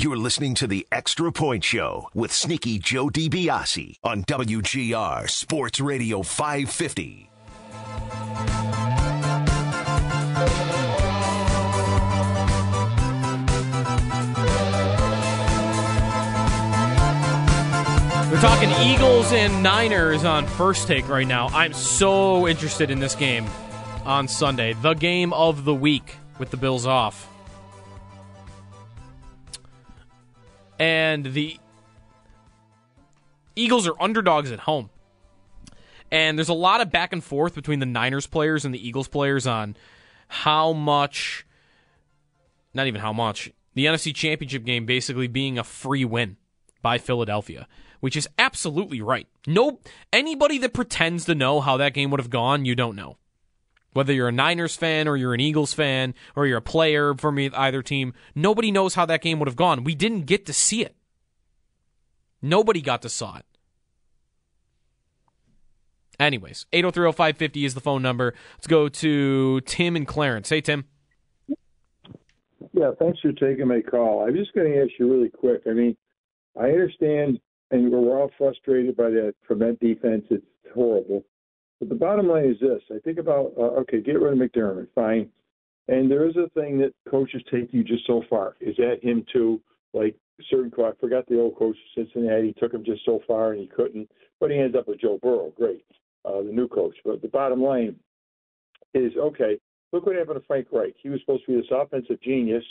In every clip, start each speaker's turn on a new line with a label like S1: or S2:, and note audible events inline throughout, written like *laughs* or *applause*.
S1: You're listening to the Extra Point Show with Sneaky Joe DiBiase on WGR Sports Radio 550.
S2: We're talking Eagles and Niners on first take right now. I'm so interested in this game on Sunday, the game of the week with the Bills off. And the Eagles are underdogs at home. And there's a lot of back and forth between the Niners players and the Eagles players on how much, not even how much, the NFC Championship game basically being a free win by Philadelphia which is absolutely right. No, anybody that pretends to know how that game would have gone, you don't know. Whether you're a Niners fan or you're an Eagles fan or you're a player from either team, nobody knows how that game would have gone. We didn't get to see it. Nobody got to saw it. Anyways, 8030550 is the phone number. Let's go to Tim and Clarence. Hey, Tim.
S3: Yeah, thanks for taking my call. I'm just going to ask you really quick. I mean, I understand and we're all frustrated by that prevent defense. It's horrible. But the bottom line is this: I think about uh, okay, get rid of McDermott, fine. And there is a thing that coaches take you just so far. Is that him too? Like certain I forgot the old coach of Cincinnati took him just so far and he couldn't, but he ends up with Joe Burrow. Great, uh, the new coach. But the bottom line is okay. Look what happened to Frank Reich. He was supposed to be this offensive genius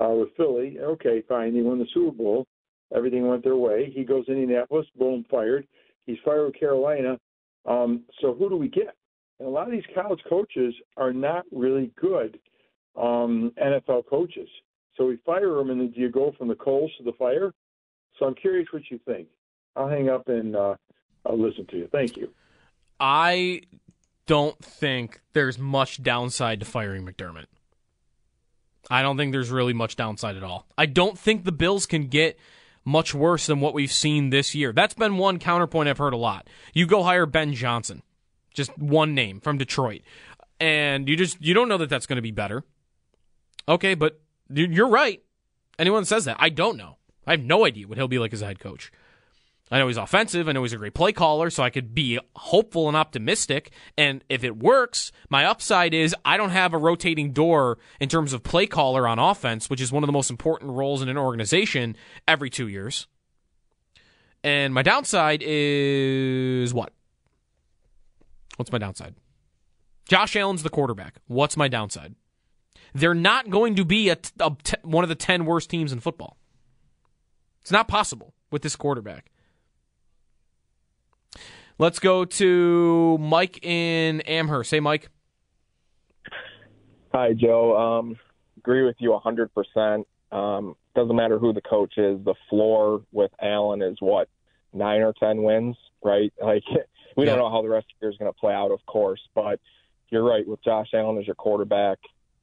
S3: uh, with Philly. Okay, fine. He won the Super Bowl. Everything went their way. He goes to Indianapolis, boom, fired. He's fired with Carolina. Um, so who do we get? And a lot of these college coaches are not really good um, NFL coaches. So we fire them, and then do you go from the coals to the fire? So I'm curious what you think. I'll hang up and uh, I'll listen to you. Thank you.
S2: I don't think there's much downside to firing McDermott. I don't think there's really much downside at all. I don't think the Bills can get much worse than what we've seen this year. That's been one counterpoint I've heard a lot. You go hire Ben Johnson, just one name from Detroit, and you just you don't know that that's going to be better. Okay, but you're right. Anyone says that, I don't know. I have no idea what he'll be like as a head coach. I know he's offensive. I know he's a great play caller, so I could be hopeful and optimistic. And if it works, my upside is I don't have a rotating door in terms of play caller on offense, which is one of the most important roles in an organization every two years. And my downside is what? What's my downside? Josh Allen's the quarterback. What's my downside? They're not going to be a, a, one of the 10 worst teams in football. It's not possible with this quarterback. Let's go to Mike in Amherst. Hey, Mike.
S4: Hi, Joe. Um, agree with you 100%. Um, doesn't matter who the coach is. The floor with Allen is what nine or ten wins, right? *laughs* Like we yeah. don't know how the rest of the year is going to play out, of course, but you're right. With Josh Allen as your quarterback,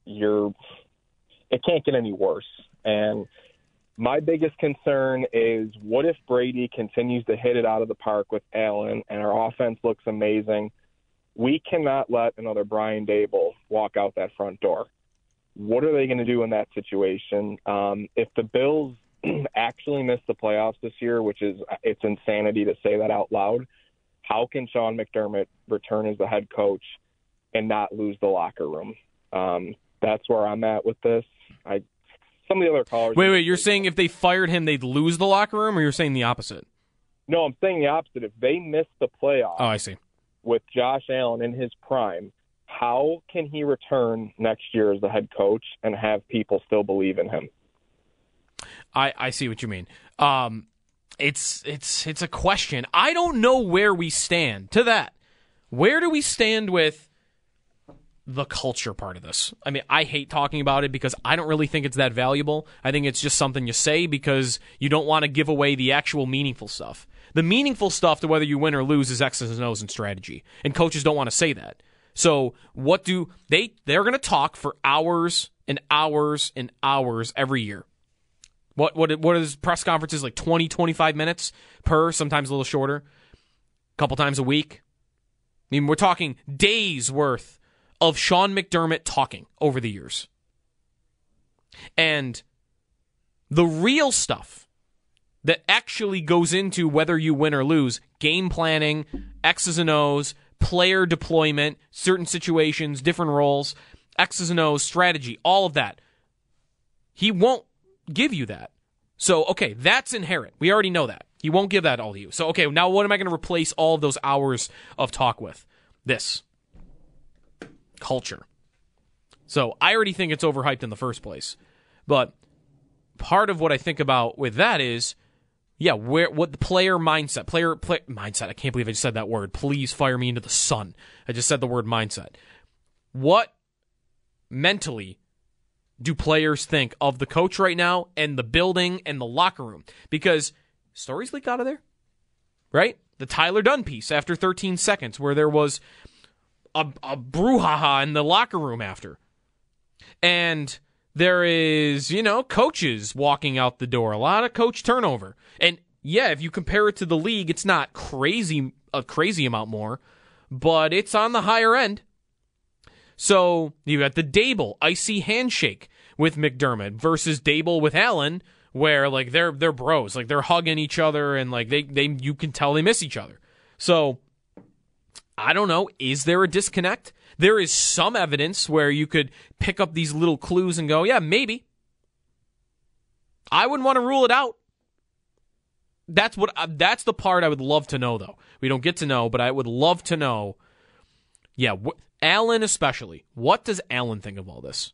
S4: you're it can't get any worse. And my biggest concern is what if Brady continues to hit it out of the park with Allen and our offense looks amazing? We cannot let another Brian Daboll walk out that front door. What are they going to do in that situation? Um, if the Bills *clears throat* actually miss the playoffs this year, which is it's insanity to say that out loud, how can Sean McDermott return as the head coach and not lose the locker room? Um, that's where I'm at with this. I some of the other callers.
S2: Wait, wait. You're saying if they fired him, they'd lose the locker room, or you're saying the opposite?
S4: No, I'm saying the opposite. If they miss the playoffs,
S2: oh, I see.
S4: With Josh Allen in his prime, how can he return next year as the head coach and have people still believe in him?
S2: I I see what you mean. Um, it's it's it's a question. I don't know where we stand to that. Where do we stand with? The culture part of this. I mean, I hate talking about it because I don't really think it's that valuable. I think it's just something you say because you don't want to give away the actual meaningful stuff. The meaningful stuff to whether you win or lose is X's and O's and strategy. And coaches don't want to say that. So what do they they're gonna talk for hours and hours and hours every year. What what what is press conferences like 20, 25 minutes per, sometimes a little shorter, a couple times a week. I mean, we're talking days worth of Sean McDermott talking over the years. And the real stuff that actually goes into whether you win or lose game planning, X's and O's, player deployment, certain situations, different roles, X's and O's, strategy, all of that. He won't give you that. So, okay, that's inherent. We already know that. He won't give that all to you. So, okay, now what am I going to replace all of those hours of talk with? This culture. So I already think it's overhyped in the first place. But part of what I think about with that is, yeah, where what the player mindset, player play, mindset. I can't believe I just said that word. Please fire me into the sun. I just said the word mindset. What mentally do players think of the coach right now and the building and the locker room? Because stories leak out of there, right? The Tyler Dunne piece after 13 seconds, where there was a, a brouhaha in the locker room after. And there is, you know, coaches walking out the door, a lot of coach turnover. And yeah, if you compare it to the league, it's not crazy a crazy amount more, but it's on the higher end. So you got the Daboll icy handshake with McDermott versus Daboll with Allen, where like they're they're bros, like they're hugging each other and like they they you can tell they miss each other. So I don't know. Is there a disconnect? There is some evidence where you could pick up these little clues and go, yeah, maybe. I wouldn't want to rule it out. That's what uh, that's the part I would love to know though. We don't get to know, but I would love to know. Yeah, wh- Allen especially. What does Allen think of all this?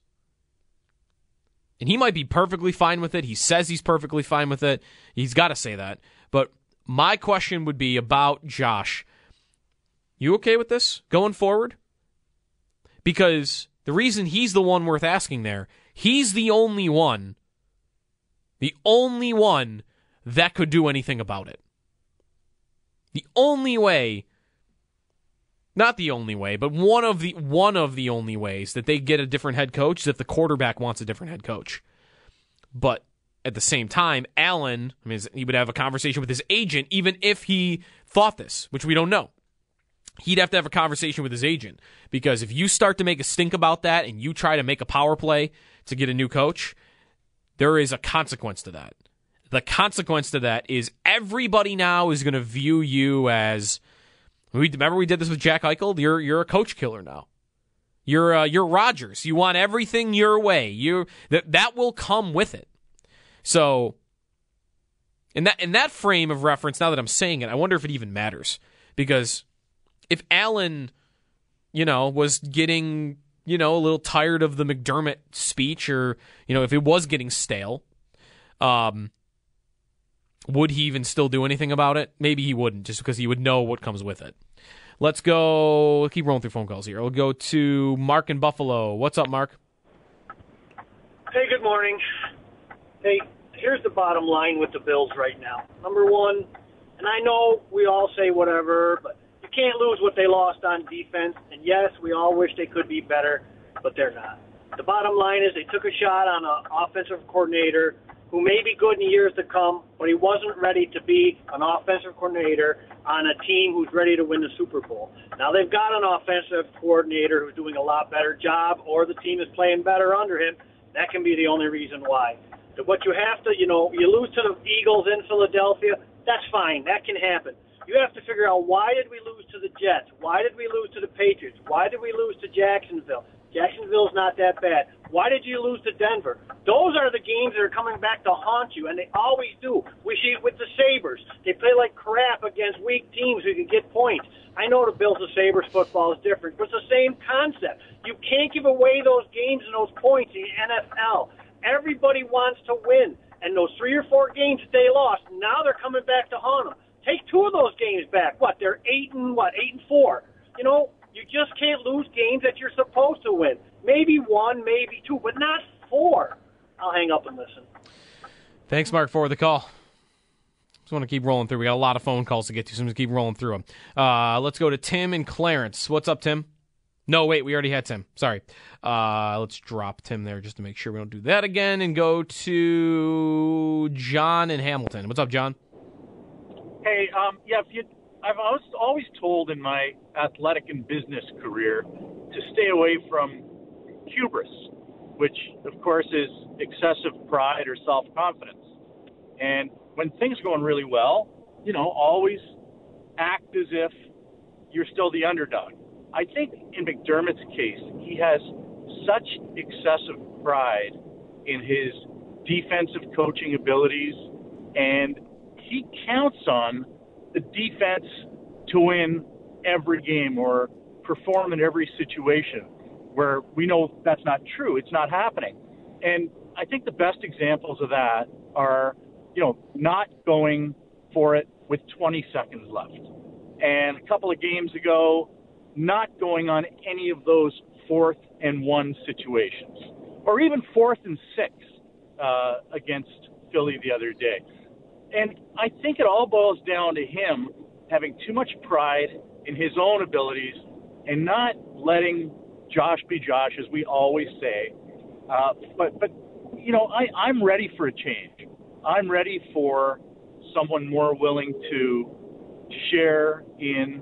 S2: And he might be perfectly fine with it. He says he's perfectly fine with it. He's got to say that. But my question would be about Josh you okay with this going forward? Because the reason he's the one worth asking there, he's the only one, the only one that could do anything about it. The only way, not the only way, but one of the one of the only ways that they get a different head coach is if the quarterback wants a different head coach. But at the same time, Allen, I mean, he would have a conversation with his agent, even if he thought this, which we don't know he'd have to have a conversation with his agent because if you start to make a stink about that and you try to make a power play to get a new coach, there is a consequence to that. The consequence to that is everybody now is going to view you as. Remember we did this with Jack Eichel. You're you're a coach killer now. You're uh, you're Rodgers. You want everything your way. You that that will come with it. So, in that in that frame of reference, now that I'm saying it, I wonder if it even matters because if Allen, you know, was getting, you know, a little tired of the McDermott speech or, you know, if it was getting stale, um, would he even still do anything about it? Maybe he wouldn't, just because he would know what comes with it. Let's go. Keep rolling through phone calls here. We'll go to Mark in Buffalo. What's up, Mark?
S5: Hey, good morning. Hey, here's the bottom line with the Bills right now. Number one, and I know we all say whatever, but can't lose what they lost on defense. And yes, we all wish they could be better, but they're not. The bottom line is they took a shot on an offensive coordinator who may be good in years to come, but he wasn't ready to be an offensive coordinator on a team who's ready to win the Super Bowl. Now they've got an offensive coordinator who's doing a lot better job, or the team is playing better under him. That can be the only reason why. But what you have to, you know, you lose to the Eagles in Philadelphia. That's fine. That can happen. You have to figure out why did we lose to the Jets? Why did we lose to the Patriots? Why did we lose to Jacksonville? Jacksonville's not that bad. Why did you lose to Denver? Those are the games that are coming back to haunt you, and they always do. We see it with the Sabres. They play like crap against weak teams who can get points. I know the Bills and Sabres football is different, but it's the same concept. You can't give away those games and those points in the NFL. Everybody wants to win, and those three or four games that they lost, now they're coming back to haunt them. Take two of those games back. What? They're eight and what? Eight and four. You know, you just can't lose games that you're supposed to win. Maybe one, maybe two, but not four. I'll hang up and listen.
S2: Thanks, Mark, for the call. Just want to keep rolling through. We got a lot of phone calls to get to, so I'm just keep rolling through them. Uh, let's go to Tim and Clarence. What's up, Tim? No, wait, we already had Tim. Sorry. Uh, let's drop Tim there just to make sure we don't do that again and go to John and Hamilton. What's up, John?
S6: Hey, um, yeah, if you, I've always, always told in my athletic and business career to stay away from hubris, which, of course, is excessive pride or self confidence. And when things are going really well, you know, always act as if you're still the underdog. I think in McDermott's case, he has such excessive pride in his defensive coaching abilities, and he counts on the defense to win every game or perform in every situation where we know that's not true. It's not happening. And I think the best examples of that are, you know, not going for it with 20 seconds left. And a couple of games ago, not going on any of those fourth and one situations, or even fourth and six uh, against Philly the other day. And I think it all boils down to him having too much pride in his own abilities and not letting Josh be Josh, as we always say. Uh, but, but you know, I, I'm ready for a change. I'm ready for someone more willing to share in,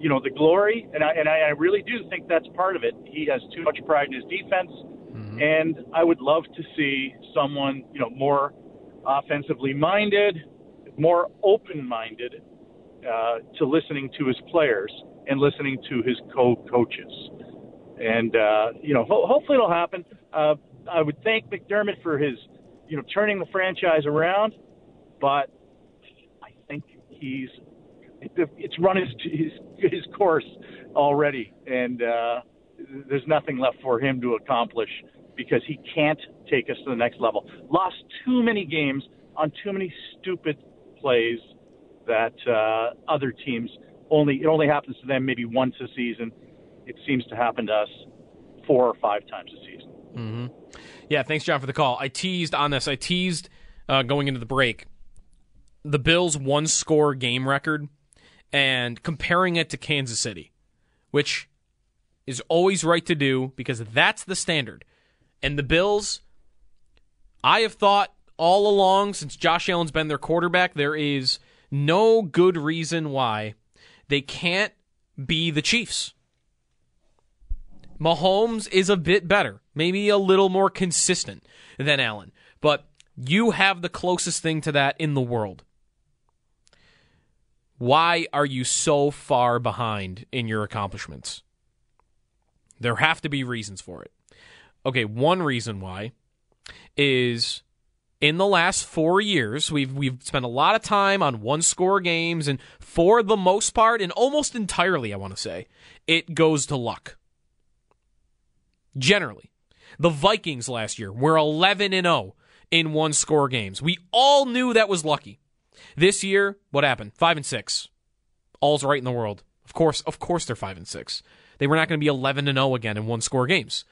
S6: you know, the glory, and I and I really do think that's part of it. He has too much pride in his defense, mm-hmm. and I would love to see someone, you know, more offensively minded, more open-minded uh, to listening to his players and listening to his co-coaches. And uh, you know, ho- hopefully it'll happen. Uh, I would thank McDermott for his, you know, turning the franchise around, but I think he's it's run his his, his course already, and uh, there's nothing left for him to accomplish because he can't take us to the next level. Lost too many games on too many stupid plays that uh, other teams only it only happens to them maybe once a season. It seems to happen to us four or five times a season.
S2: Mm-hmm. Yeah, thanks, John, for the call. I teased on this. I teased uh, going into the break the Bills' one score game record and comparing it to Kansas City, which is always right to do because that's the standard. And the Bills, I have thought all along since Josh Allen's been their quarterback, there is no good reason why they can't be the Chiefs. Mahomes is a bit better, maybe a little more consistent than Allen, but you have the closest thing to that in the world. Why are you so far behind in your accomplishments? There have to be reasons for it. Okay, one reason why is in the last four years, we've we've spent a lot of time on one score games, and for the most part, and almost entirely, I want to say, it goes to luck. Generally, the Vikings last year were 11 and 0 in one score games. We all knew that was lucky. This year, what happened? Five and six. All's right in the world. Of course, of course, they're five and six. They were not going to be 11 and 0 again in one score games.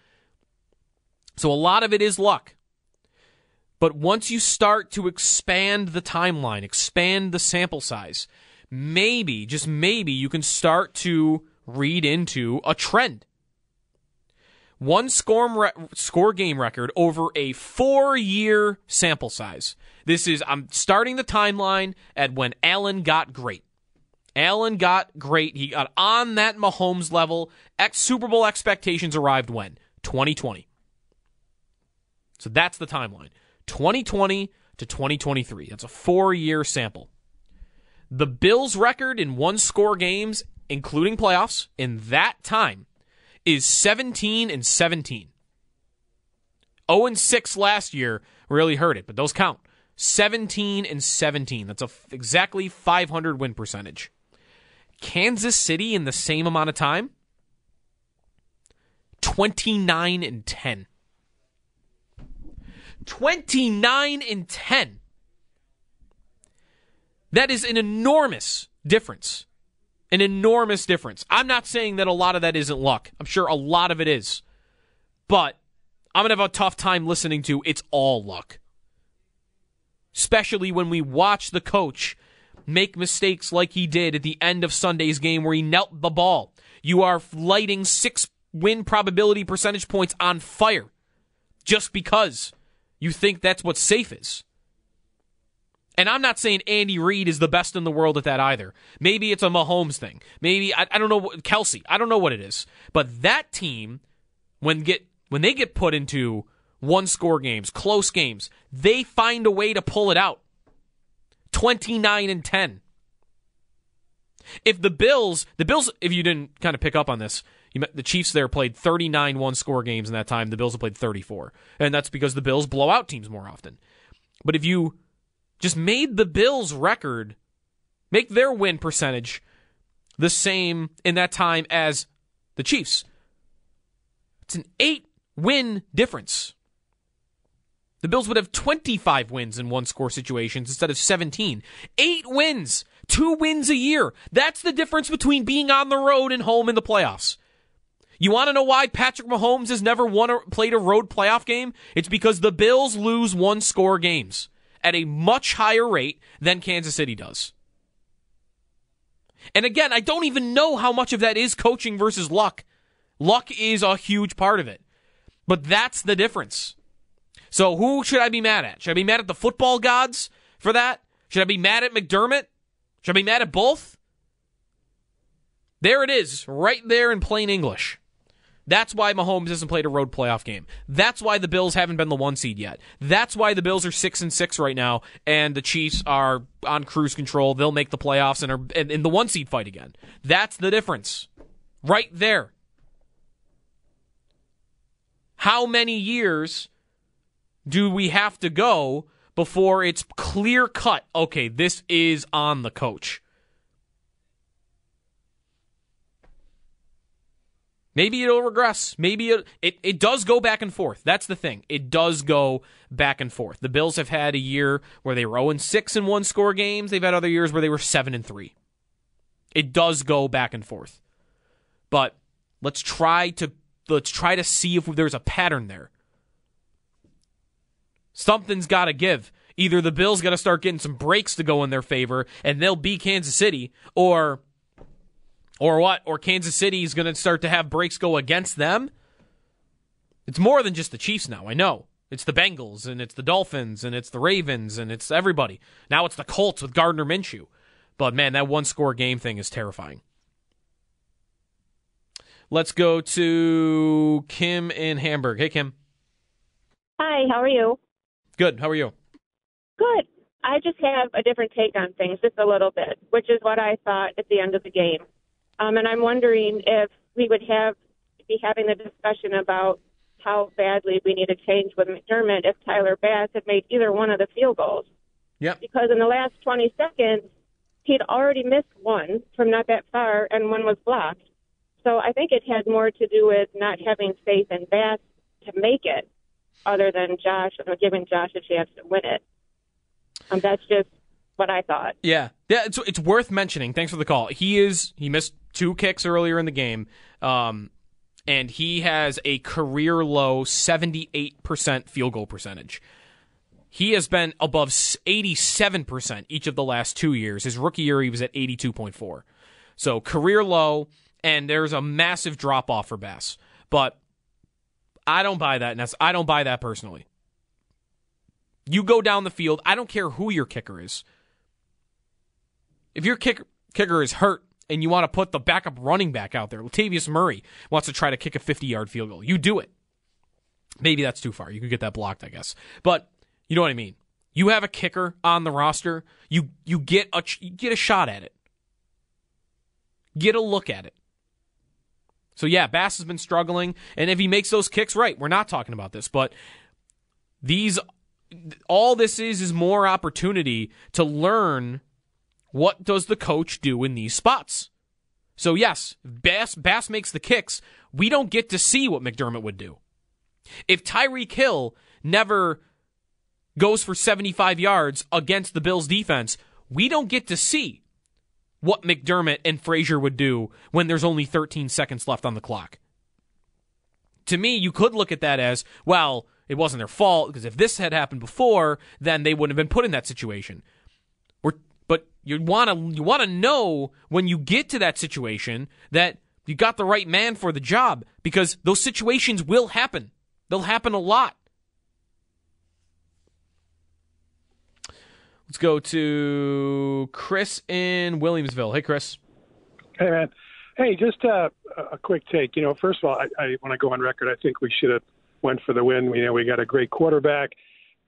S2: So a lot of it is luck. But once you start to expand the timeline, expand the sample size, maybe, just maybe, you can start to read into a trend. One score, re- score game record over a four year sample size. This is, I'm starting the timeline at when Allen got great. Allen got great. He got on that Mahomes level. Ex Super Bowl expectations arrived when? 2020. So that's the timeline. 2020 to 2023. That's a four year sample. The Bills' record in one score games, including playoffs, in that time is 17 and 17. 0 and 6 last year really hurt it, but those count. 17 and 17. That's a f- exactly 500 win percentage. Kansas City in the same amount of time 29 and 10. 29 and 10. That is an enormous difference. An enormous difference. I'm not saying that a lot of that isn't luck. I'm sure a lot of it is. But I'm going to have a tough time listening to it's all luck. Especially when we watch the coach make mistakes like he did at the end of Sunday's game where he knelt the ball. You are lighting six win probability percentage points on fire just because you think that's what safe is. And I'm not saying Andy Reid is the best in the world at that either. Maybe it's a Mahomes thing. Maybe I, I don't know Kelce. I don't know what it is. But that team, when get when they get put into one score games, close games, they find a way to pull it out. 29 and 10. If the Bills, the Bills, if you didn't kind of pick up on this, the Chiefs there played 39 one score games in that time. The Bills have played 34. And that's because the Bills blow out teams more often. But if you just made the Bills record, make their win percentage the same in that time as the Chiefs. It's an eight win difference. The Bills would have 25 wins in one score situations instead of 17. Eight wins, two wins a year. That's the difference between being on the road and home in the playoffs. You want to know why Patrick Mahomes has never won or played a road playoff game? It's because the Bills lose one score games at a much higher rate than Kansas City does. And again, I don't even know how much of that is coaching versus luck. Luck is a huge part of it. But that's the difference. So who should I be mad at? Should I be mad at the football gods for that? Should I be mad at McDermott? Should I be mad at both? There it is, right there in plain English. That's why Mahomes hasn't played a road playoff game. That's why the Bills haven't been the one seed yet. That's why the Bills are six and six right now, and the Chiefs are on cruise control. They'll make the playoffs and are in the one seed fight again. That's the difference, right there. How many years do we have to go before it's clear cut? Okay, this is on the coach. Maybe it'll regress. Maybe it, it, it does go back and forth. That's the thing. It does go back and forth. The Bills have had a year where they were 0 6 in one score games. They've had other years where they were 7 and 3. It does go back and forth. But let's try to let's try to see if there's a pattern there. Something's got to give. Either the Bills got to start getting some breaks to go in their favor and they'll beat Kansas City or or what? Or Kansas City is going to start to have breaks go against them? It's more than just the Chiefs now, I know. It's the Bengals and it's the Dolphins and it's the Ravens and it's everybody. Now it's the Colts with Gardner Minshew. But man, that one score game thing is terrifying. Let's go to Kim in Hamburg. Hey, Kim.
S7: Hi, how are you?
S2: Good. How are you?
S7: Good. I just have a different take on things, just a little bit, which is what I thought at the end of the game. Um, and I'm wondering if we would have be having the discussion about how badly we need a change with McDermott if Tyler Bass had made either one of the field goals.
S2: Yep.
S7: Because in the last 20 seconds, he'd already missed one from not that far, and one was blocked. So I think it had more to do with not having faith in Bass to make it, other than Josh or giving Josh a chance to win it. Um, that's just what I thought.
S2: Yeah, yeah. It's it's worth mentioning. Thanks for the call. He is he missed two kicks earlier in the game. Um, and he has a career low 78% field goal percentage. He has been above 87% each of the last two years. His rookie year, he was at 82.4. So career low, and there's a massive drop off for Bass. But I don't buy that. I don't buy that personally. You go down the field. I don't care who your kicker is. If your kicker kicker is hurt, and you want to put the backup running back out there, Latavius Murray wants to try to kick a 50 yard field goal. You do it. Maybe that's too far. You could get that blocked, I guess. But you know what I mean. You have a kicker on the roster. You you get a you get a shot at it. Get a look at it. So yeah, Bass has been struggling, and if he makes those kicks right, we're not talking about this, but These all this is is more opportunity to learn what does the coach do in these spots. So yes, Bass Bass makes the kicks. We don't get to see what McDermott would do. If Tyreek Hill never goes for 75 yards against the Bills defense, we don't get to see what McDermott and Frazier would do when there's only 13 seconds left on the clock. To me, you could look at that as, well, it wasn't their fault because if this had happened before, then they wouldn't have been put in that situation. You want to you want to know when you get to that situation that you got the right man for the job because those situations will happen. They'll happen a lot. Let's go to Chris in Williamsville. Hey, Chris.
S8: Hey, man. Hey, just a, a quick take. You know, first of all, I, I want to go on record. I think we should have went for the win. You know, we got a great quarterback,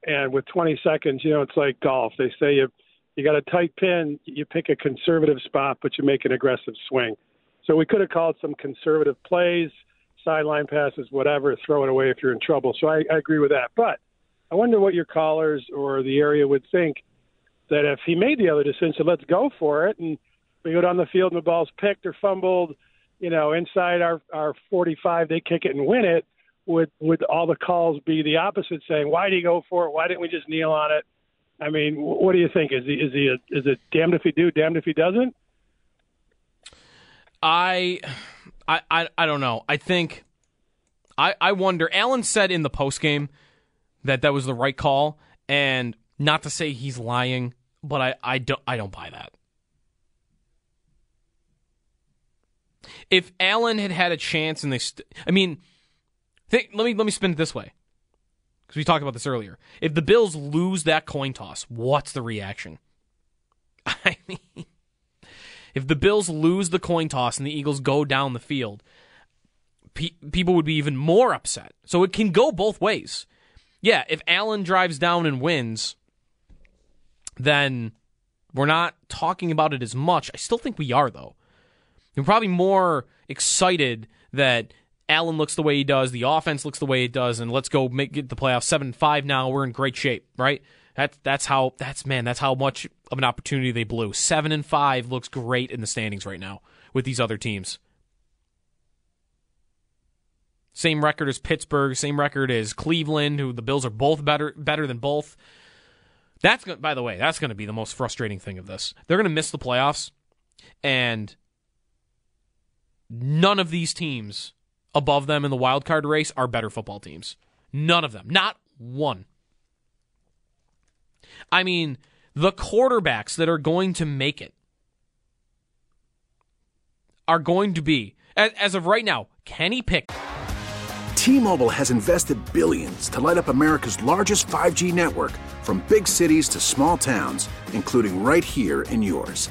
S8: and with 20 seconds, you know, it's like golf. They say you you got a tight pin, you pick a conservative spot, but you make an aggressive swing. So we could have called some conservative plays, sideline passes, whatever, throw it away if you're in trouble. So I, I agree with that. But I wonder what your callers or the area would think that if he made the other decision, so let's go for it, and we go down the field and the ball's picked or fumbled, you know, inside our our 45, they kick it and win it. Would would all the calls be the opposite, saying why did he go for it? Why didn't we just kneel on it? I mean, what do you think? Is he is he a, is it damned if he do, damned if he doesn't?
S2: I, I, I, I don't know. I think, I, I wonder. Allen said in the post game that that was the right call, and not to say he's lying, but I, I don't, I don't buy that. If Allen had had a chance, and they, st- I mean, think, let me let me spin it this way because we talked about this earlier. If the Bills lose that coin toss, what's the reaction? *laughs* I mean, if the Bills lose the coin toss and the Eagles go down the field, pe- people would be even more upset. So it can go both ways. Yeah, if Allen drives down and wins, then we're not talking about it as much. I still think we are, though. We're probably more excited that Allen looks the way he does, the offense looks the way it does, and let's go make get the playoffs seven five now. We're in great shape, right? That's that's how that's man, that's how much of an opportunity they blew. Seven and five looks great in the standings right now with these other teams. Same record as Pittsburgh, same record as Cleveland, who the Bills are both better better than both. That's by the way, that's going to be the most frustrating thing of this. They're going to miss the playoffs, and none of these teams above them in the wild card race are better football teams. None of them. Not one. I mean, the quarterbacks that are going to make it are going to be, as of right now, Kenny Pick.
S9: T-Mobile has invested billions to light up America's largest 5G network from big cities to small towns, including right here in yours.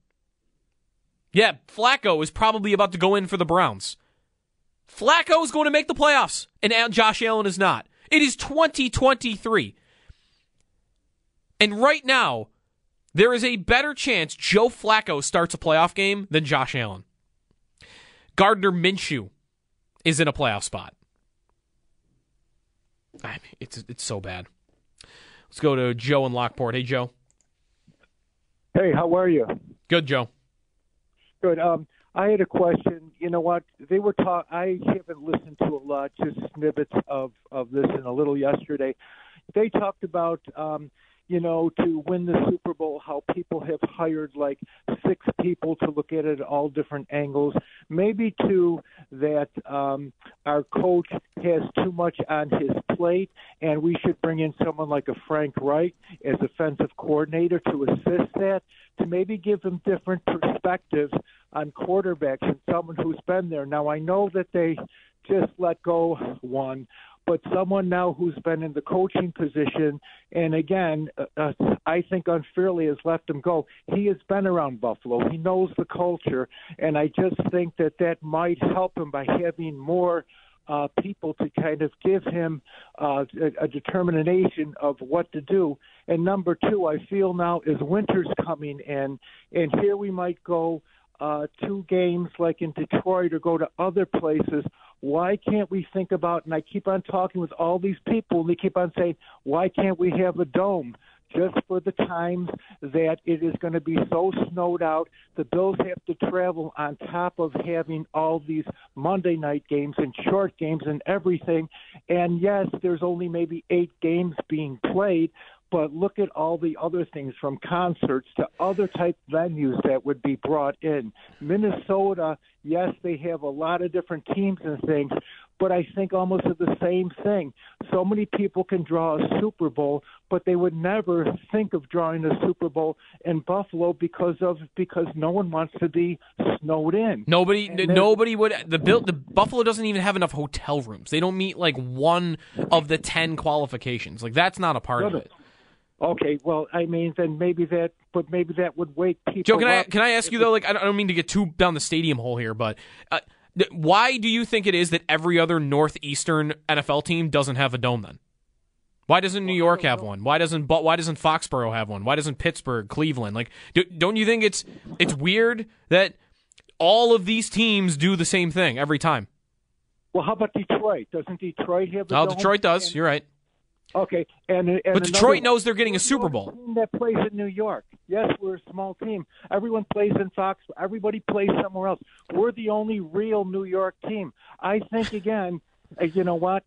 S2: Yeah, Flacco is probably about to go in for the Browns. Flacco is going to make the playoffs, and Josh Allen is not. It is 2023. And right now, there is a better chance Joe Flacco starts a playoff game than Josh Allen. Gardner Minshew is in a playoff spot. I mean, it's it's so bad. Let's go to Joe in Lockport. Hey, Joe.
S10: Hey, how are you?
S2: Good, Joe.
S10: Good. Um, I had a question. You know what? They were talk. I haven't listened to a lot, just snippets of of this and a little yesterday. They talked about, um, you know, to win the Super Bowl, how people have hired like six people to look at it at all different angles. Maybe too that um, our coach has too much on his plate, and we should bring in someone like a Frank Reich as offensive coordinator to assist that, to maybe give him different perspectives on quarterbacks and someone who's been there. Now I know that they just let go one but someone now who's been in the coaching position and again uh, uh, i think unfairly has let him go he has been around buffalo he knows the culture and i just think that that might help him by having more uh, people to kind of give him uh, a, a determination of what to do. And number two, I feel now is winter's coming in, and here we might go uh, two games like in Detroit or go to other places. Why can't we think about? And I keep on talking with all these people, and they keep on saying, "Why can't we have a dome?" Just for the times that it is going to be so snowed out, the Bills have to travel on top of having all these Monday night games and short games and everything. And yes, there's only maybe eight games being played, but look at all the other things from concerts to other type venues that would be brought in. Minnesota, yes, they have a lot of different teams and things, but I think almost of the same thing. So many people can draw a Super Bowl, but they would never think of drawing a Super Bowl in Buffalo because of because no one wants to be snowed in.
S2: Nobody, nobody would. The build, the Buffalo doesn't even have enough hotel rooms. They don't meet like one of the ten qualifications. Like that's not a part of it.
S10: Okay, well, I mean, then maybe that, but maybe that would wake people.
S2: Joe, can I
S10: up.
S2: can I ask you though? Like, I don't, I don't mean to get too down the stadium hole here, but uh, why do you think it is that every other northeastern NFL team doesn't have a dome? Then, why doesn't New York have one? Why doesn't but why doesn't Foxborough have one? Why doesn't Pittsburgh, Cleveland? Like, do, don't you think it's it's weird that all of these teams do the same thing every time?
S10: Well, how about Detroit? Doesn't Detroit have? A
S2: Oh? Detroit does. You're right.
S10: Okay, and, and
S2: But Detroit knows they're getting a Super Bowl.
S10: that plays in New York. Yes, we're a small team. Everyone plays in Fox. Everybody plays somewhere else. We're the only real New York team. I think *laughs* again, uh, you know what?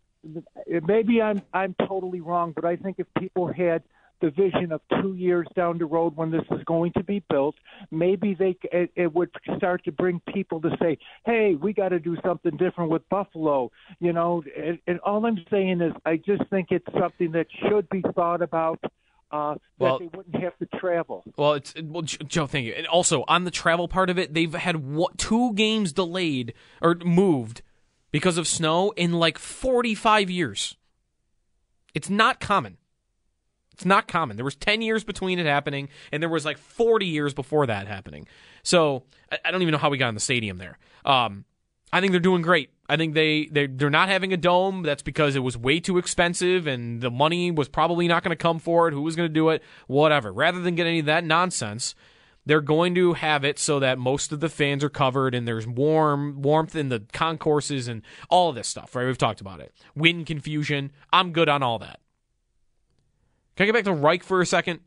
S10: Maybe I'm I'm totally wrong, but I think if people had the vision of two years down the road when this is going to be built, maybe they it, it would start to bring people to say, "Hey, we got to do something different with Buffalo." You know, and, and all I'm saying is, I just think it's something that should be thought about. Uh, that
S2: Well-
S10: they wouldn't have to travel.
S2: Well, it's well, Joe. Thank you. And also on the travel part of it, they've had what, two games delayed or moved because of snow in like forty-five years. It's not common. It's not common. There was ten years between it happening, and there was like forty years before that happening. So I, I don't even know how we got in the stadium there. Um, I think they're doing great. I think they they they're not having a dome. That's because it was way too expensive, and the money was probably not going to come for it. Who was going to do it? Whatever. Rather than get any of that nonsense, they're going to have it so that most of the fans are covered and there's warm warmth in the concourses and all of this stuff. Right? We've talked about it. Wind confusion. I'm good on all that. Can I get back to Reich for a second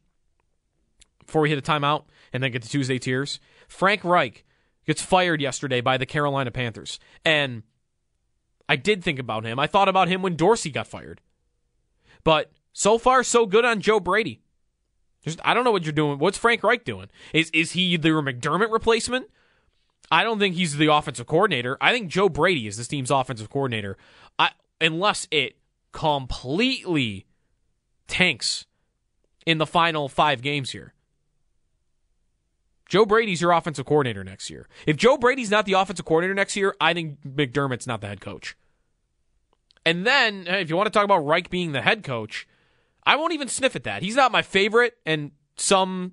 S2: before we hit a timeout and then get to Tuesday tiers? Frank Reich gets fired yesterday by the Carolina Panthers. And I did think about him. I thought about him when Dorsey got fired. But so far, so good on Joe Brady. Just I don't know what you're doing. What's Frank Reich doing? Is is he the McDermott replacement? I don't think he's the offensive coordinator. I think Joe Brady is this team's offensive coordinator. I, unless it completely tanks in the final five games here. Joe Brady's your offensive coordinator next year. If Joe Brady's not the offensive coordinator next year, I think McDermott's not the head coach. And then, if you want to talk about Reich being the head coach, I won't even sniff at that. He's not my favorite, and some,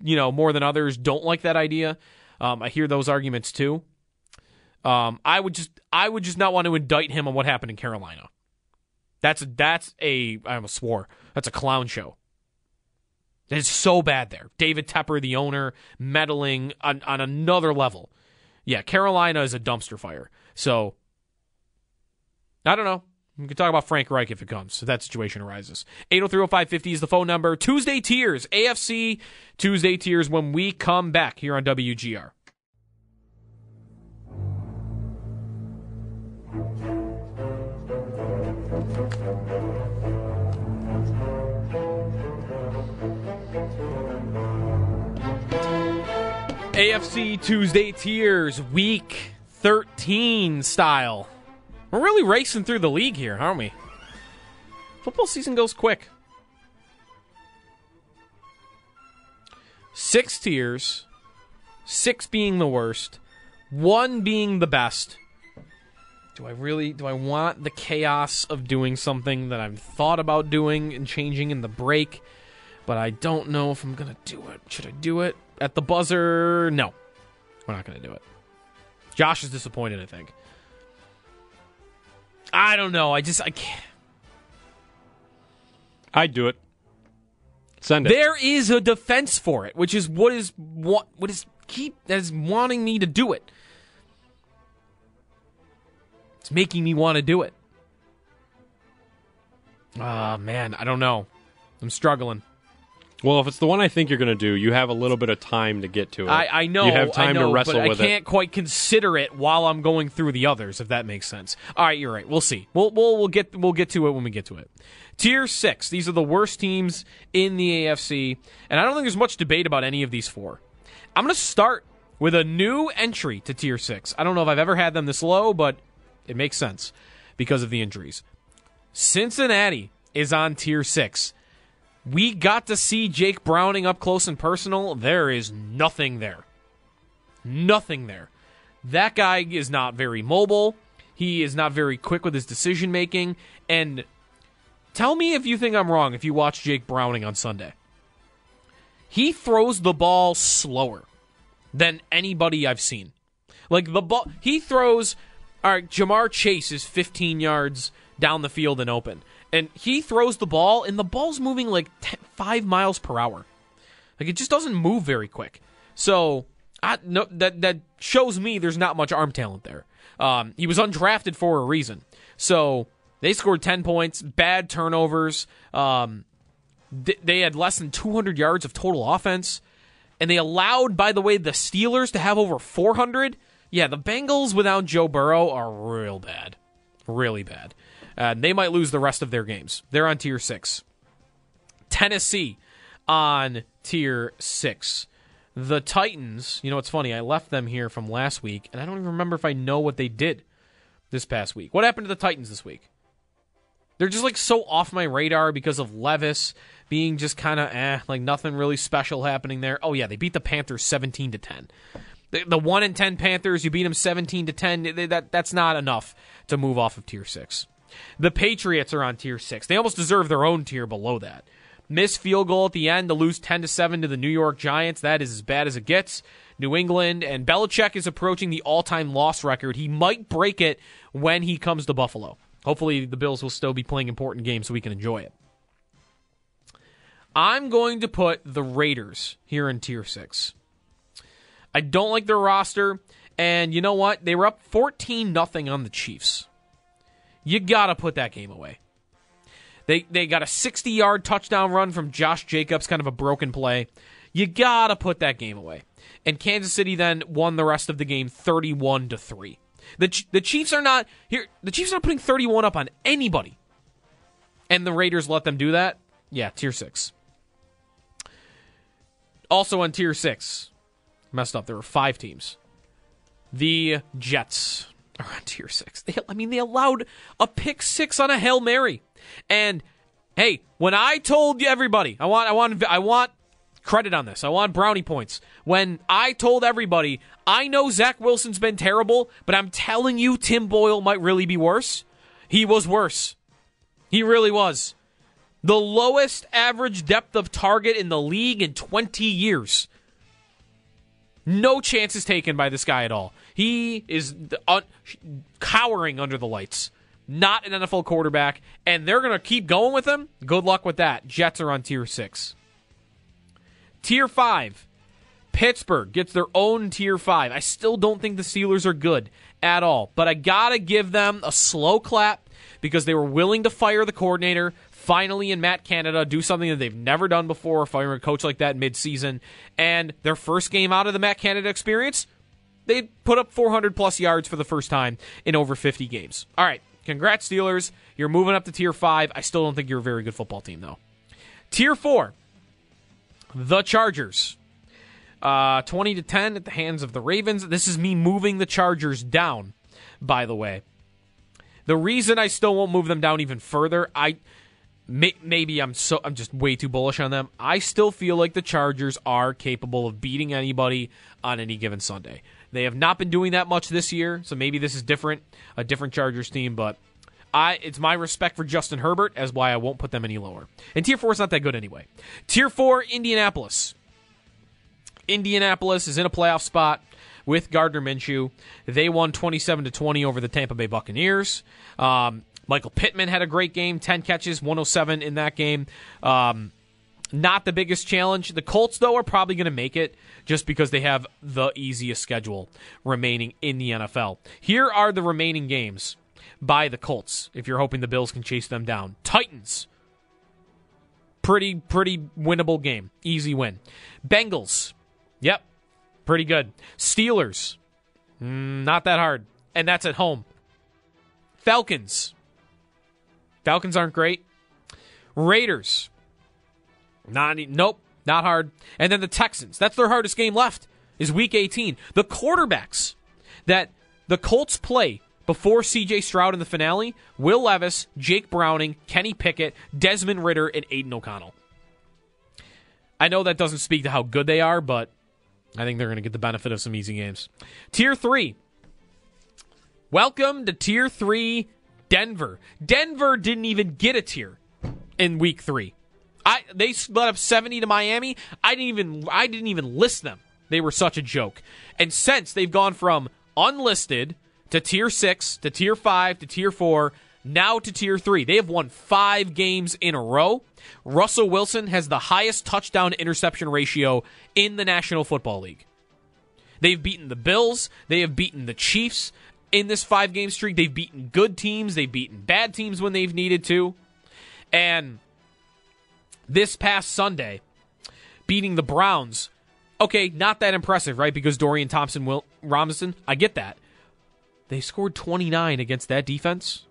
S2: you know, more than others don't like that idea. Um, I hear those arguments too. Um, I would just, I would just not want to indict him on what happened in Carolina. That's that's a, I almost swore. That's a clown show. It's so bad there. David Tepper, the owner, meddling on, on another level. Yeah, Carolina is a dumpster fire. So, I don't know. We can talk about Frank Reich if it comes, if that situation arises. 8030550 is the phone number. Tuesday Tiers, AFC Tuesday Tiers when we come back here on WGR. AFC Tuesday tiers, week 13 style. We're really racing through the league here, aren't we? Football season goes quick. Six tiers, six being the worst, one being the best. Do I really do I want the chaos of doing something that I've thought about doing and changing in the break, but I don't know if I'm gonna do it. Should I do it? At the buzzer, no. We're not gonna do it. Josh is disappointed, I think. I don't know. I just I can't
S11: I'd do it. Send it.
S2: There is a defense for it, which is what is what what is keep that is wanting me to do it. It's making me want to do it. Ah, man, I don't know. I'm struggling.
S11: Well, if it's the one I think you're going to do, you have a little bit of time to get to it.
S2: I, I know.
S11: You have time
S2: I know,
S11: to wrestle
S2: but
S11: with
S2: I can't quite consider it while I'm going through the others, if that makes sense. All right, you're right. We'll see. We'll we'll, we'll get we'll get to it when we get to it. Tier six. These are the worst teams in the AFC, and I don't think there's much debate about any of these four. I'm going to start with a new entry to tier six. I don't know if I've ever had them this low, but it makes sense because of the injuries. Cincinnati is on tier six. We got to see Jake Browning up close and personal. There is nothing there. Nothing there. That guy is not very mobile. He is not very quick with his decision making. And tell me if you think I'm wrong if you watch Jake Browning on Sunday. He throws the ball slower than anybody I've seen. Like the ball, he throws. All right, Ja'Marr Chase is 15 yards down the field and open, and he throws the ball, and the ball's moving like 10, five miles per hour. Like it just doesn't move very quick. So I, no, that that shows me there's not much arm talent there. Um, he was undrafted for a reason. So they scored 10 points, bad turnovers. Um, th- they had less than 200 yards of total offense, and they allowed, by the way, the Steelers to have over 400. Yeah, the Bengals without Joe Burrow are real bad, really bad. Uh, they might lose the rest of their games. They're on tier six. Tennessee on tier six. The Titans, you know, it's funny. I left them here from last week, and I don't even remember if I know what they did this past week. What happened to the Titans this week? They're just like so off my radar because of Levis being just kind of eh, like nothing really special happening there. Oh yeah, they beat the Panthers seventeen to ten. The, the one in ten Panthers, you beat them seventeen to ten. That that's not enough to move off of tier six. The Patriots are on tier six. They almost deserve their own tier below that. Miss field goal at the end to lose ten to seven to the New York Giants. That is as bad as it gets. New England and Belichick is approaching the all-time loss record. He might break it when he comes to Buffalo. Hopefully, the Bills will still be playing important games so we can enjoy it. I'm going to put the Raiders here in tier six. I don't like their roster, and you know what? They were up 14 nothing on the Chiefs. You gotta put that game away. They they got a 60 yard touchdown run from Josh Jacobs, kind of a broken play. You gotta put that game away. And Kansas City then won the rest of the game 31 to three. The the Chiefs are not here. The Chiefs are not putting 31 up on anybody, and the Raiders let them do that. Yeah, tier six. Also on tier six, messed up. There were five teams. The Jets are on tier six. They, I mean, they allowed a pick six on a hail mary, and hey, when I told everybody, I want, I want, I want credit on this. I want brownie points. When I told everybody, I know Zach Wilson's been terrible, but I'm telling you, Tim Boyle might really be worse. He was worse. He really was. The lowest average depth of target in the league in 20 years. No chances taken by this guy at all. He is cowering under the lights. Not an NFL quarterback, and they're going to keep going with him. Good luck with that. Jets are on tier six. Tier five. Pittsburgh gets their own tier five. I still don't think the Steelers are good at all, but I gotta give them a slow clap because they were willing to fire the coordinator finally in Matt Canada, do something that they've never done before, firing a coach like that midseason. And their first game out of the Matt Canada experience, they put up 400 plus yards for the first time in over 50 games. All right, congrats Steelers. You're moving up to tier five. I still don't think you're a very good football team though. Tier four. The Chargers. Uh, 20 to 10 at the hands of the Ravens. This is me moving the Chargers down, by the way. The reason I still won't move them down even further, I may, maybe I'm so I'm just way too bullish on them. I still feel like the Chargers are capable of beating anybody on any given Sunday. They have not been doing that much this year, so maybe this is different, a different Chargers team, but I it's my respect for Justin Herbert as why I won't put them any lower. And tier 4 is not that good anyway. Tier 4 Indianapolis. Indianapolis is in a playoff spot with Gardner Minshew. They won 27 to 20 over the Tampa Bay Buccaneers. Um, Michael Pittman had a great game, 10 catches, 107 in that game. Um, not the biggest challenge. The Colts, though, are probably going to make it just because they have the easiest schedule remaining in the NFL. Here are the remaining games by the Colts if you're hoping the Bills can chase them down. Titans. Pretty, pretty winnable game. Easy win. Bengals. Yep. Pretty good. Steelers. Mm, not that hard. And that's at home. Falcons. Falcons aren't great. Raiders. Not nope, not hard. And then the Texans. That's their hardest game left. Is week 18. The quarterbacks that the Colts play before CJ Stroud in the finale, Will Levis, Jake Browning, Kenny Pickett, Desmond Ridder, and Aidan O'Connell. I know that doesn't speak to how good they are, but I think they're going to get the benefit of some easy games. Tier 3. Welcome to Tier 3 Denver. Denver didn't even get a tier in week 3. I they split up 70 to Miami. I didn't even I didn't even list them. They were such a joke. And since they've gone from unlisted to tier 6 to tier 5 to tier 4 now to tier 3. They have won 5 games in a row. Russell Wilson has the highest touchdown interception ratio in the National Football League. They've beaten the Bills, they have beaten the Chiefs in this 5 game streak. They've beaten good teams, they've beaten bad teams when they've needed to. And this past Sunday, beating the Browns. Okay, not that impressive, right? Because Dorian Thompson will Robinson, I get that. They scored 29 against that defense.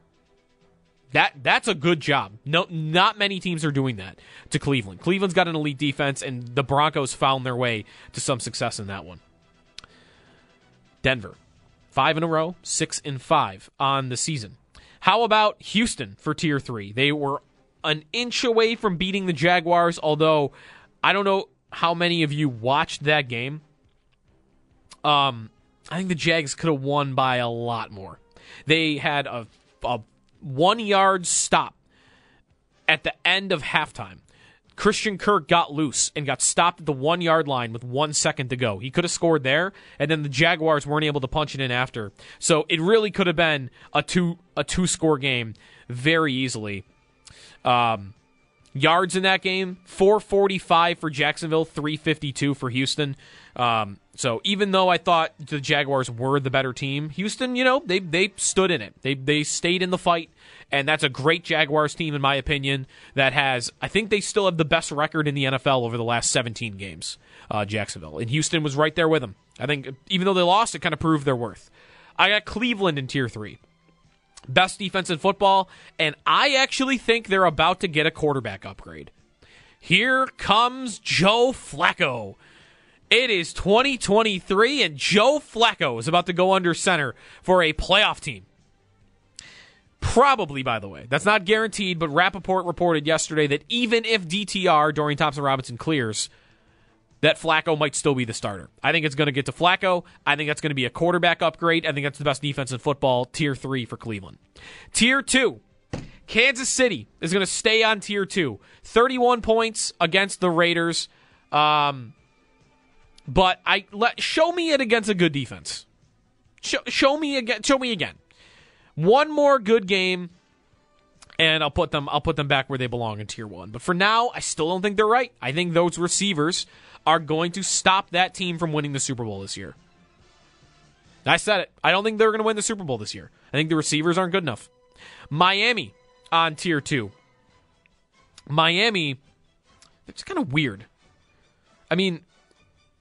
S2: That that's a good job. No, not many teams are doing that to Cleveland. Cleveland's got an elite defense, and the Broncos found their way to some success in that one. Denver, five in a row, six and five on the season. How about Houston for tier three? They were an inch away from beating the Jaguars, although I don't know how many of you watched that game. Um, I think the Jags could have won by a lot more. They had a, a one yard stop at the end of halftime. Christian Kirk got loose and got stopped at the one yard line with one second to go. He could have scored there, and then the Jaguars weren't able to punch it in after. So it really could have been a two a two score game very easily. Um, yards in that game 445 for Jacksonville, 352 for Houston. Um, so even though I thought the Jaguars were the better team, Houston, you know, they they stood in it. They they stayed in the fight, and that's a great Jaguars team in my opinion. That has, I think, they still have the best record in the NFL over the last 17 games. Uh, Jacksonville and Houston was right there with them. I think even though they lost, it kind of proved their worth. I got Cleveland in tier three best defense in football, and I actually think they're about to get a quarterback upgrade. Here comes Joe Flacco. It is 2023, and Joe Flacco is about to go under center for a playoff team. Probably, by the way. That's not guaranteed, but Rappaport reported yesterday that even if DTR, Dorian Thompson Robinson, clears, that Flacco might still be the starter. I think it's going to get to Flacco. I think that's going to be a quarterback upgrade. I think that's the best defense in football, tier three for Cleveland. Tier two, Kansas City is going to stay on tier two. 31 points against the Raiders. Um, but I let show me it against a good defense. Show, show me again. Show me again. One more good game, and I'll put them. I'll put them back where they belong in tier one. But for now, I still don't think they're right. I think those receivers are going to stop that team from winning the Super Bowl this year. I said it. I don't think they're going to win the Super Bowl this year. I think the receivers aren't good enough. Miami on tier two. Miami, it's kind of weird. I mean,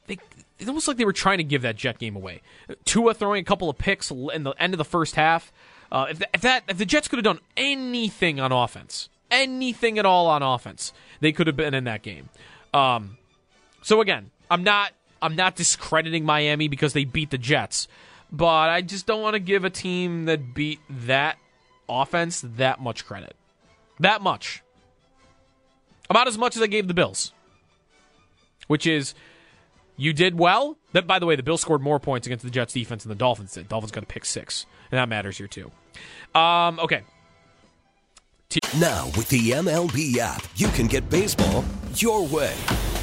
S2: they it almost like they were trying to give that Jet game away. Tua throwing a couple of picks in the end of the first half. Uh, if, if that if the Jets could have done anything on offense, anything at all on offense, they could have been in that game. Um, So again, I'm not I'm not discrediting Miami because they beat the Jets, but I just don't want to give a team that beat that offense that much credit. That much. About as much as I gave the Bills. Which is you did well. That by the way, the Bills scored more points against the Jets defense than the Dolphins did. Dolphins got to pick six. And that matters here too. Um, okay.
S12: Now, with the MLB app, you can get baseball your way.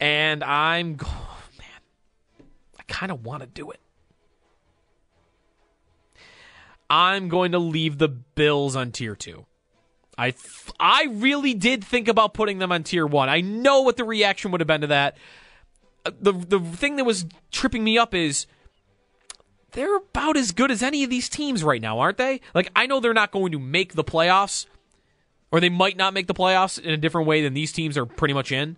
S2: And I'm oh, man, I kind of want to do it. I'm going to leave the Bills on tier 2. I th- I really did think about putting them on tier 1. I know what the reaction would have been to that. Uh, the the thing that was tripping me up is they're about as good as any of these teams right now, aren't they? Like I know they're not going to make the playoffs or they might not make the playoffs in a different way than these teams are pretty much in.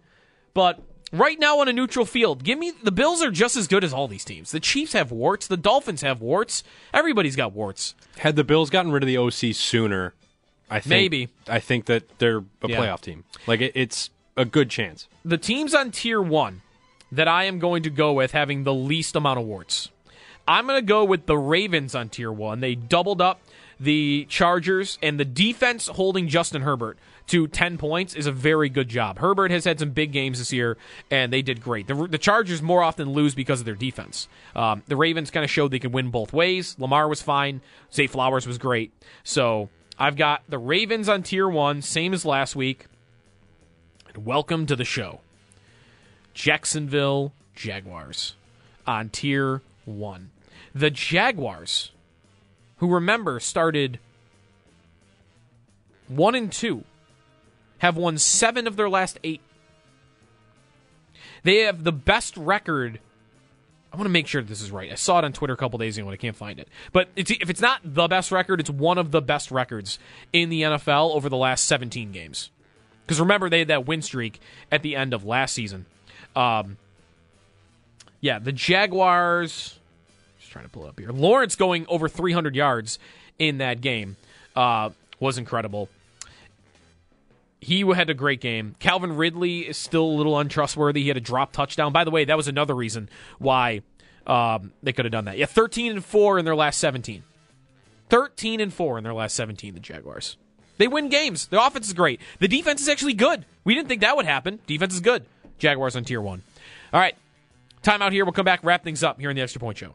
S2: But right now on a neutral field, give me the Bills are just as good as all these teams. The Chiefs have warts, the Dolphins have warts, everybody's got warts.
S11: Had the Bills gotten rid of the OC sooner, I think
S2: Maybe.
S11: I think that they're a
S2: Yeah.
S11: playoff team. Like it, it's a good chance.
S2: The teams on tier 1 that I am going to go with having the least amount of warts. I'm going to go with the Ravens on tier 1. They doubled up the Chargers and the defense holding Justin Herbert to 10 points is a very good job. Herbert has had some big games this year, and they did great. The, the Chargers more often lose because of their defense. Um, the Ravens kind of showed they could win both ways. Lamar was fine. Zay Flowers was great. So I've got the Ravens on tier one, same as last week. And welcome to the show. Jacksonville Jaguars on tier one. The Jaguars, who remember started one and two, have won seven of their last eight. They have the best record. I want to make sure this is right. I saw it on Twitter a couple days ago and I can't find it. But it's, if it's not the best record, it's one of the best records in the NFL over the last 17 games. Because remember, they had that win streak at the end of last season. Um, yeah, the Jaguars. Just trying to pull it up here. Lawrence going over 300 yards in that game uh, was incredible. He had a great game. Calvin Ridley is still a little untrustworthy. He had a drop touchdown. By the way, that was another reason why um, they could have done that. Yeah, 13 and 4 in their last 17. 13 and 4 in their last 17, the Jaguars. They win games. The offense is great. The defense is actually good. We didn't think that would happen. Defense is good. Jaguars on tier one. All right. Time out here. We'll come back, wrap things up here in the Extra Point Show.